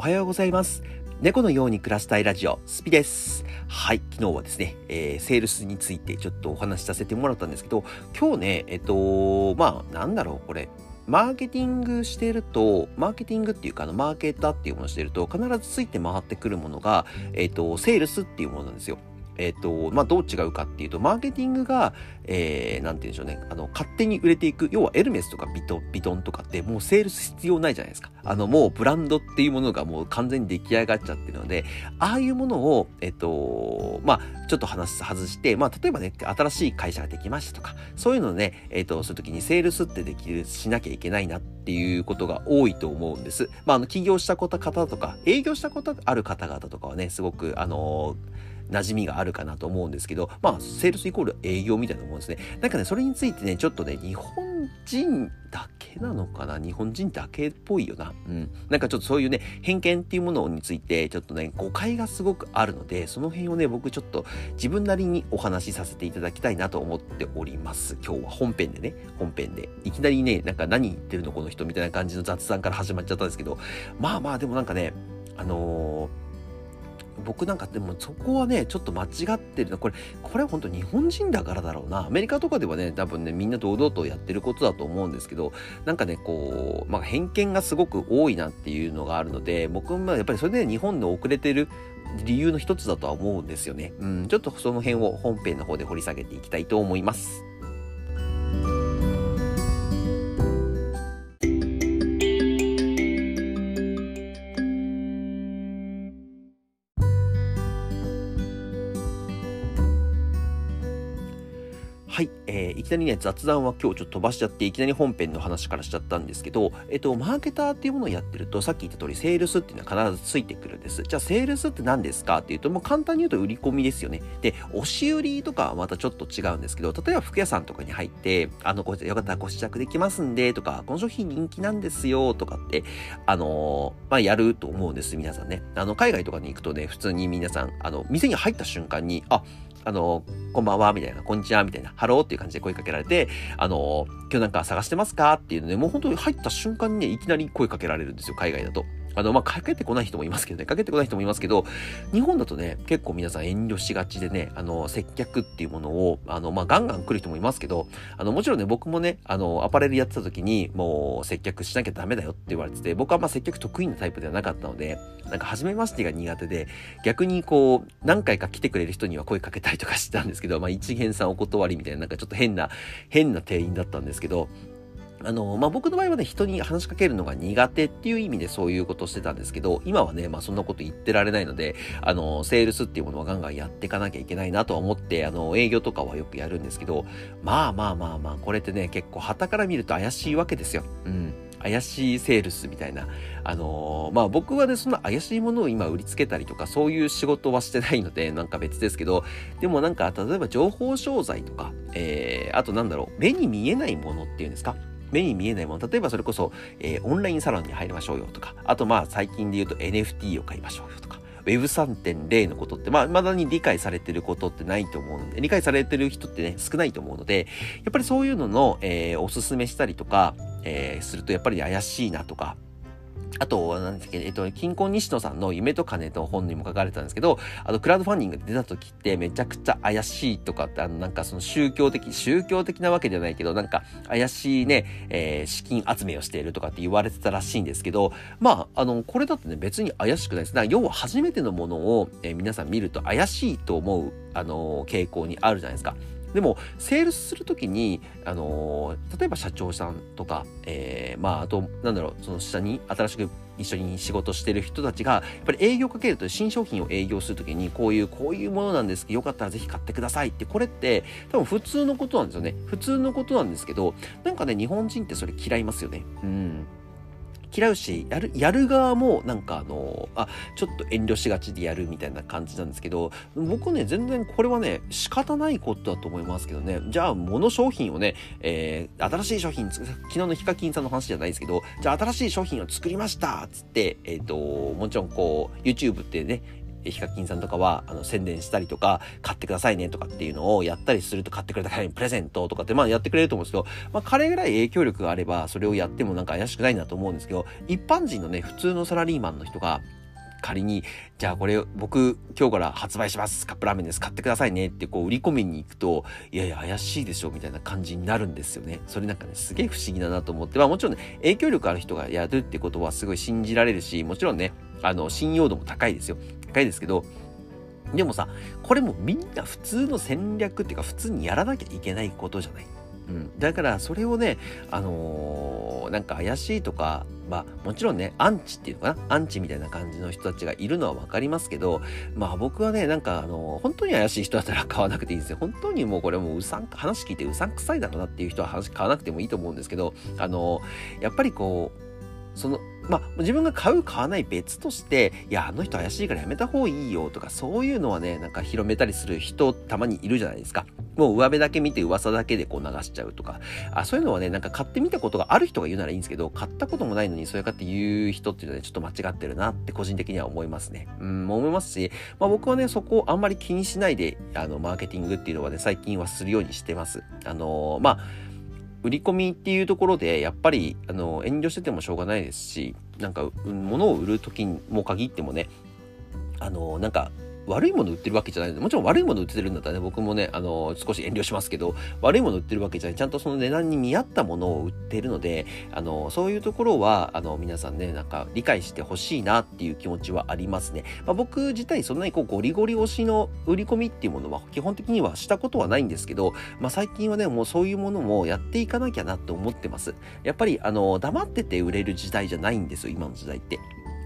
おはようございます。猫のように暮らしたいラジオ、スピです。はい、昨日はですね、えー、セールスについてちょっとお話しさせてもらったんですけど、今日ね、えっと、まあ、なんだろう、これ。マーケティングしてると、マーケティングっていうか、あの、マーケーターっていうものをしてると、必ずついて回ってくるものが、えっと、セールスっていうものなんですよ。えっ、ー、と、まあ、どう違うかっていうと、マーケティングが、えー、なんて言うんでしょうね、あの、勝手に売れていく、要はエルメスとかビトビトンとかって、もうセールス必要ないじゃないですか。あの、もうブランドっていうものがもう完全に出来上がっちゃってるので、ああいうものを、えっ、ー、と、まあ、ちょっと話、外して、まあ、例えばね、新しい会社ができましたとか、そういうのね、えっ、ー、と、そういう時にセールスってできる、しなきゃいけないなっていうことが多いと思うんです。まあ、あの、起業したこと方とか、営業したことある方々とかはね、すごく、あのー馴染みがあるかなと思うんですけど、まあ、セールスイコール営業みたいなもんですね。なんかね、それについてね、ちょっとね、日本人だけなのかな？日本人だけっぽいよな。うん。なんかちょっとそういうね、偏見っていうものについて、ちょっとね、誤解がすごくあるので、その辺をね、僕ちょっと自分なりにお話しさせていただきたいなと思っております。今日は本編でね、本編で。いきなりね、なんか何言ってるのこの人みたいな感じの雑談から始まっちゃったんですけど、まあまあでもなんかね、あのー僕なんかでもそこはね、ちょっと間違ってるな。これ、これは本当日本人だからだろうな。アメリカとかではね、多分ね、みんな堂々とやってることだと思うんですけど、なんかね、こう、まあ偏見がすごく多いなっていうのがあるので、僕もやっぱりそれで日本で遅れてる理由の一つだとは思うんですよね。うん、ちょっとその辺を本編の方で掘り下げていきたいと思います。きなりね、雑談は今日ちょっと飛ばしちゃって、いきなり本編の話からしちゃったんですけど、えっと、マーケターっていうものをやってると、さっき言った通り、セールスっていうのは必ずついてくるんです。じゃあ、セールスって何ですかっていうと、もう簡単に言うと売り込みですよね。で、押し売りとかはまたちょっと違うんですけど、例えば服屋さんとかに入って、あの、こよかったらご試着できますんで、とか、この商品人気なんですよ、とかって、あのー、まあ、やると思うんです、皆さんね。あの、海外とかに行くとね、普通に皆さん、あの、店に入った瞬間に、あ、あの、こんばんは、みたいな、こんにちは、みたいな、ハローっていう感じで声かけられて、あの、今日なんか探してますか？っていうので、もう本当に入った瞬間にね、いきなり声かけられるんですよ、海外だと。あの、まあ、かけてこない人もいますけどね、かけてこない人もいますけど、日本だとね、結構皆さん遠慮しがちでね、あの、接客っていうものを、あの、まあ、ガンガン来る人もいますけど、あの、もちろんね、僕もね、あの、アパレルやってた時に、もう、接客しなきゃダメだよって言われてて、僕はま、接客得意なタイプではなかったので、なんか、初めましてが苦手で、逆にこう、何回か来てくれる人には声かけたりとかしてたんですけど、まあ、一元さんお断りみたいな、なんかちょっと変な、変な店員だったんですけど、あの、まあ、僕の場合はね、人に話しかけるのが苦手っていう意味でそういうことしてたんですけど、今はね、まあ、そんなこと言ってられないので、あの、セールスっていうものはガンガンやっていかなきゃいけないなとは思って、あの、営業とかはよくやるんですけど、まあまあまあまあ、これってね、結構旗から見ると怪しいわけですよ。うん。怪しいセールスみたいな。あのー、まあ僕はね、そんな怪しいものを今売りつけたりとか、そういう仕事はしてないので、なんか別ですけど、でもなんか、例えば情報商材とか、えー、あとなんだろう、目に見えないものっていうんですか？目に見えないもの、例えばそれこそ、えー、オンラインサロンに入りましょうよとか、あとまあ最近で言うと NFT を買いましょうよとか、Web3.0 のことって、まあ、未だに理解されてることってないと思うので、理解されてる人ってね、少ないと思うので、やっぱりそういうのの、えー、おすすめしたりとか、えー、するとやっぱり怪しいなとか、あと、なんですけど、えっと、金婚西野さんの夢と金の本にも書かれてたんですけど、あの、クラウドファンディングで出た時ってめちゃくちゃ怪しいとかって、あの、なんかその宗教的、宗教的なわけじゃないけど、なんか怪しいね、えー、資金集めをしているとかって言われてたらしいんですけど、まあ、あの、これだとね、別に怪しくないです。だから要は初めてのものを、えー、皆さん見ると怪しいと思う、あの傾向にあるじゃないですか。でも、セールスするときに、あのー、例えば社長さんとか、えー、まあ、あと、なんだろう、その下に新しく一緒に仕事してる人たちが、やっぱり営業かけると新商品を営業するときに、こういう、こういうものなんですけど、よかったらぜひ買ってくださいって、これって、多分普通のことなんですよね。普通のことなんですけど、なんかね、日本人ってそれ嫌いますよね。うん。嫌うし、やる、やる側もなんかあの、あ、ちょっと遠慮しがちでやるみたいな感じなんですけど、僕ね、全然これはね、仕方ないことだと思いますけどね、じゃあ、物商品をね、えー、新しい商品、昨日のヒカキンさんの話じゃないですけど、じゃあ新しい商品を作りましたつって、えっ、ー、と、もちろんこう、YouTube ってね、ヒカキンさんとかは、あの、宣伝したりとか、買ってくださいねとかっていうのをやったりすると買ってくれた方にプレゼントとかって、まあやってくれると思うんですけど、まあ彼ぐらい影響力があれば、それをやってもなんか怪しくないなと思うんですけど、一般人のね、普通のサラリーマンの人が、仮に、じゃあこれ僕今日から発売します。カップラーメンです。買ってくださいねってこう売り込みに行くと、いやいや怪しいでしょみたいな感じになるんですよね。それなんかね、すげえ不思議だなと思って、まあもちろんね、影響力ある人がやるってことはすごい信じられるし、もちろんね、あの、信用度も高いですよ。高いですけど、でもさ、これもみんな普通の戦略っていうか普通にやらなきゃいけないことじゃない。うん、だからそれをね、あのー、なんか怪しいとか、まあもちろんね、アンチっていうのかな？アンチみたいな感じの人たちがいるのはわかりますけど、まあ僕はね、なんかあのー、本当に怪しい人だったら買わなくていいんですよ。本当にもうこれもううさん、話聞いてうさんくさいだろうなっていう人は話買わなくてもいいと思うんですけど、あのー、やっぱりこう、その、まあ、自分が買う買わない別として、いや、あの人怪しいからやめた方がいいよとか、そういうのはね、なんか広めたりする人たまにいるじゃないですか。もう上辺だけ見て噂だけでこう流しちゃうとか、あそういうのはね、なんか買ってみたことがある人が言うならいいんですけど、買ったこともないのにそうやって言う人っていうのはね、ちょっと間違ってるなって個人的には思いますね。うん、思いますし、まあ僕はね、そこをあんまり気にしないで、あの、マーケティングっていうのはね、最近はするようにしてます。あのー、まあ、売り込みっていうところで、やっぱり、あの、遠慮しててもしょうがないですし、なんか、物を売る時にも限ってもね、あの、なんか、悪いもの売ってるわけじゃないので、もちろん悪いもの売ってるんだったらね、僕もね、あの、少し遠慮しますけど、悪いもの売ってるわけじゃない、ちゃんとその値段に見合ったものを売ってるので、あの、そういうところは、あの、皆さんね、なんか理解してほしいなっていう気持ちはありますね。まあ、僕自体そんなにこうゴリゴリ推しの売り込みっていうものは基本的にはしたことはないんですけど、まあ、最近はね、もうそういうものもやっていかなきゃなって思ってます。やっぱり、あの、黙ってて売れる時代じゃないんですよ、今の時代って。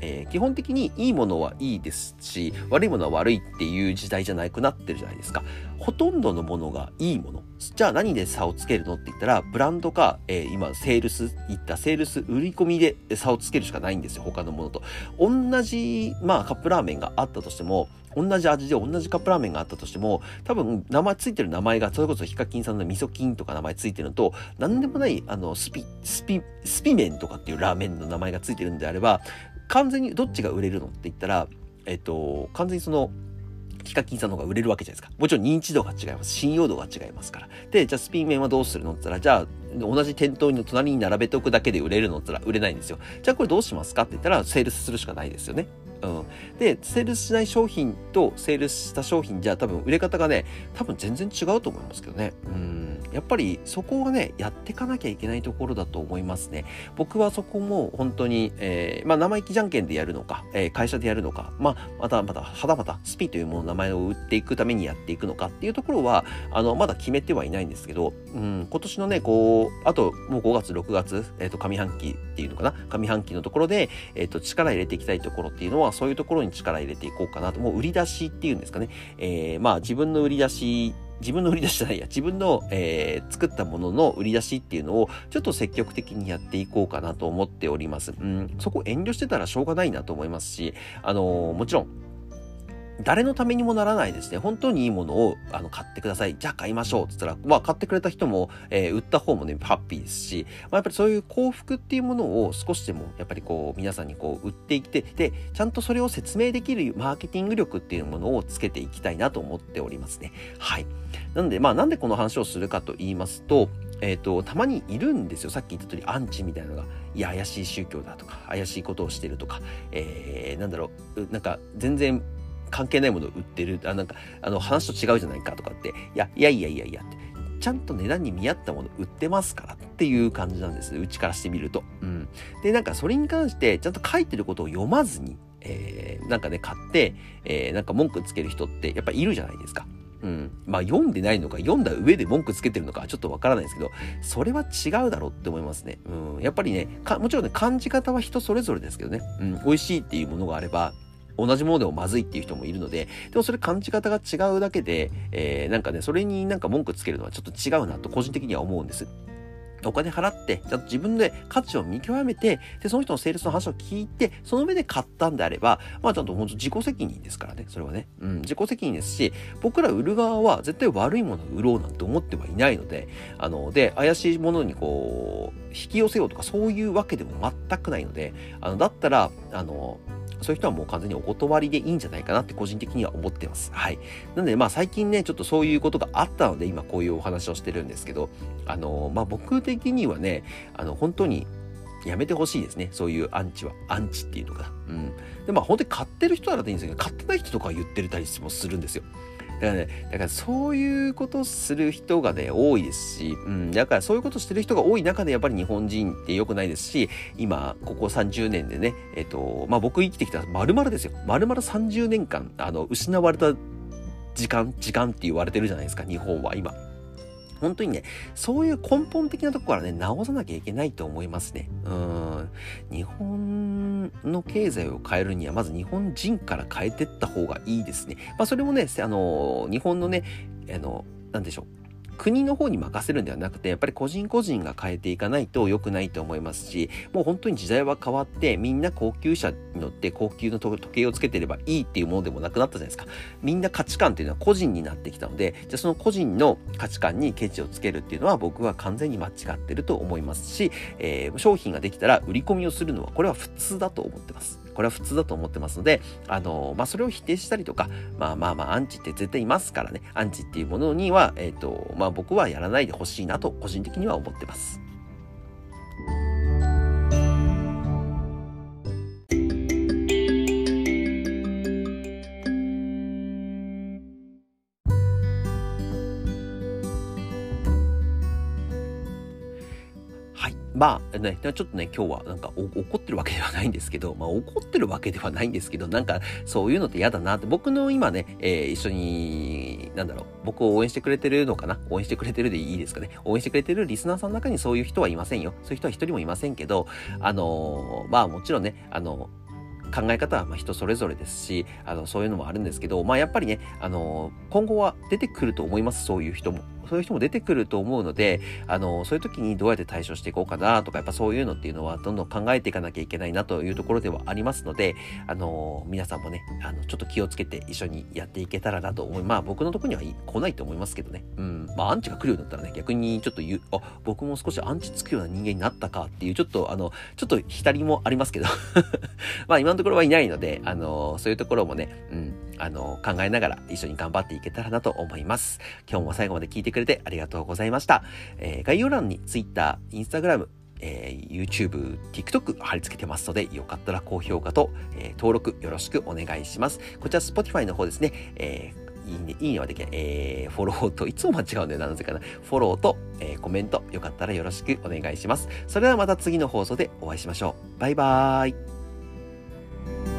えー、基本的にいいものはいいですし、悪いものは悪いっていう時代じゃなくなってるじゃないですか。ほとんどのものがいいもの。じゃあ何で差をつけるのって言ったら、ブランドか、えー、今、セールス、言ったセールス売り込みで差をつけるしかないんですよ、他のものと。同じ、まあ、カップラーメンがあったとしても、同じ味で同じカップラーメンがあったとしても、多分名前ついてる名前が、それこそヒカキンさんの味噌菌とか名前ついてるのと、何でもない、あの、スピ、スピ、スピ麺とかっていうラーメンの名前がついてるんであれば、完全にどっちが売れるのって言ったら、えっと、完全にその、ヒカキンさんの方が売れるわけじゃないですか。もちろん認知度が違います。信用度が違いますから。で、じゃあスピン麺はどうするのって言ったら、じゃあ同じ店頭に隣に並べておくだけで売れるのって言ったら売れないんですよ。じゃあこれどうしますかって言ったら、セールスするしかないですよね。うん。で、セールスしない商品とセールスした商品じゃあ多分売れ方がね、多分全然違うと思いますけどね。うん。やっぱりそこはね、やっていかなきゃいけないところだと思いますね。僕はそこも本当に、えー、まあ生意気じゃんけんでやるのか、えー、会社でやるのか、まあまたまた、はたまたスピというものの名前を売っていくためにやっていくのかっていうところは、あの、まだ決めてはいないんですけど、うん、今年のね、こう、あともう5月、6月、えっ、ー、と、上半期っていうのかな上半期のところで、えっ、と、力入れていきたいところっていうのは、そういうところに力入れていこうかなと。もう売り出しっていうんですかね。えー、まあ自分の売り出し自分の売り出しじゃないや、自分の、えー、作ったものの売り出しっていうのをちょっと積極的にやっていこうかなと思っております。うん、そこ遠慮してたらしょうがないなと思いますし、あのー、もちろん、誰のためにもならないですね。本当にいいものをあの買ってください。じゃあ買いましょう。って言ったら、まあ買ってくれた人も、えー、売った方もね、ハッピーですし、まあ、やっぱりそういう幸福っていうものを少しでも、やっぱりこう、皆さんにこう、売っていって、で、ちゃんとそれを説明できるマーケティング力っていうものをつけていきたいなと思っておりますね。はい。なんで、まあなんでこの話をするかと言いますと、えっ、ー、と、たまにいるんですよ。さっき言った通り、アンチみたいなのが、いや、怪しい宗教だとか、怪しいことをしてるとか、えー、なんだろう、なんか、全然関係ないものを売ってる、あ、なんか、あの、話と違うじゃないかとかって、いや、いやいやいやいやって、ちゃんと値段に見合ったもの売ってますからっていう感じなんです。うちからしてみると。うん。で、なんかそれに関して、ちゃんと書いてることを読まずに、えー、なんかね、買って、えー、なんか文句つける人ってやっぱいるじゃないですか。うん。まあ読んでないのか、読んだ上で文句つけてるのかちょっとわからないですけど、それは違うだろうって思いますね。うん。やっぱりね、もちろんね、感じ方は人それぞれですけどね。うん。美味しいっていうものがあれば、同じものでもまずいっていう人もいるので、でもそれ感じ方が違うだけで、えー、なんかね、それになんか文句つけるのはちょっと違うなと個人的には思うんです。お金払って、ちゃんと自分で価値を見極めて、で、その人のセールスの話を聞いて、その上で買ったんであれば、まあちゃんと本当自己責任ですからね、それはね。うん、自己責任ですし、僕ら売る側は絶対悪いものを売ろうなんて思ってはいないので、あの、で、怪しいものにこう、引き寄せようとかそういうわけでも全くないので、あの、だったら、あの、そういう人はもう完全にお断りでいいんじゃないかなって個人的には思ってます。はい。なのでまあ最近ね、ちょっとそういうことがあったので今こういうお話をしてるんですけど、あの、まあ僕的にはね、あの、本当にやめてほしいですね。そういうアンチは。アンチっていうのが。うん。で、まあ本当に買ってる人ならでいいんですけど、買ってない人とかは言ってたりもするんですよ。だからね、だからそういうことする人がね、多いですし、うん、だからそういうことしてる人が多い中でやっぱり日本人って良くないですし、今、ここ30年でね、えっと、まあ僕生きてきた丸々ですよ。丸々30年間、あの、失われた時間、時間って言われてるじゃないですか、日本は今。本当にね、そういう根本的なとこからね、直さなきゃいけないと思いますね。うん。日本の経済を変えるには、まず日本人から変えてった方がいいですね。まあ、それもね、あの、日本のね、あの、なんでしょう。国の方に任せるんではなくて、やっぱり個人個人が変えていかないと良くないと思いますし、もう本当に時代は変わって、みんな高級車に乗って高級の時計をつけてればいいっていうものでもなくなったじゃないですか。みんな価値観っていうのは個人になってきたので、じゃあその個人の価値観にケチをつけるっていうのは僕は完全に間違ってると思いますし、えー、商品ができたら売り込みをするのはこれは普通だと思ってます。これは普通だと思ってますので、あのまあ、それを否定したりとか、まあまあまあ、アンチって絶対いますからね、アンチっていうものには、えっ、ー、と、まあ僕はやらないでほしいなと、個人的には思ってます。まあね、ちょっとね、今日はなんか怒ってるわけではないんですけど、まあ怒ってるわけではないんですけど、なんかそういうのって嫌だなって、僕の今ね、えー、一緒に、なんだろう、僕を応援してくれてるのかな？応援してくれてるでいいですかね？応援してくれてるリスナーさんの中にそういう人はいませんよ。そういう人は一人もいませんけど、あのー、まあもちろんね、あの考え方はま人それぞれですし、あの、そういうのもあるんですけど、まあやっぱりね、あの今後は出てくると思います、そういう人も。そういう人も出てくると思うので、あの、そういう時にどうやって対処していこうかなとか、やっぱそういうのっていうのはどんどん考えていかなきゃいけないなというところではありますので、あの、皆さんもね、あの、ちょっと気をつけて一緒にやっていけたらなと思い、まあ僕のとこには来ないと思いますけどね。うん。まあアンチが来るようになったらね、逆にちょっと言う、あ、僕も少しアンチつくような人間になったかっていう、ちょっとあの、ちょっと浸りもありますけど まあ今のところはいないので、あの、そういうところもね、うん、あの、考えながら一緒に頑張っていけたらなと思います。今日も最後まで聞いてくれてありがとうございました。えー、概要欄に Twitter、Instagram、えー、YouTube、TikTok 貼り付けてますので、よかったら高評価と、えー、登録よろしくお願いします。こちら Spotify の方ですね、えーいいね、いいねはできない。えー、フォローと、いつも間違うんだよな、なぜかな。フォローと、えー、コメント、よかったらよろしくお願いします。それではまた次の放送でお会いしましょう。バイバーイ。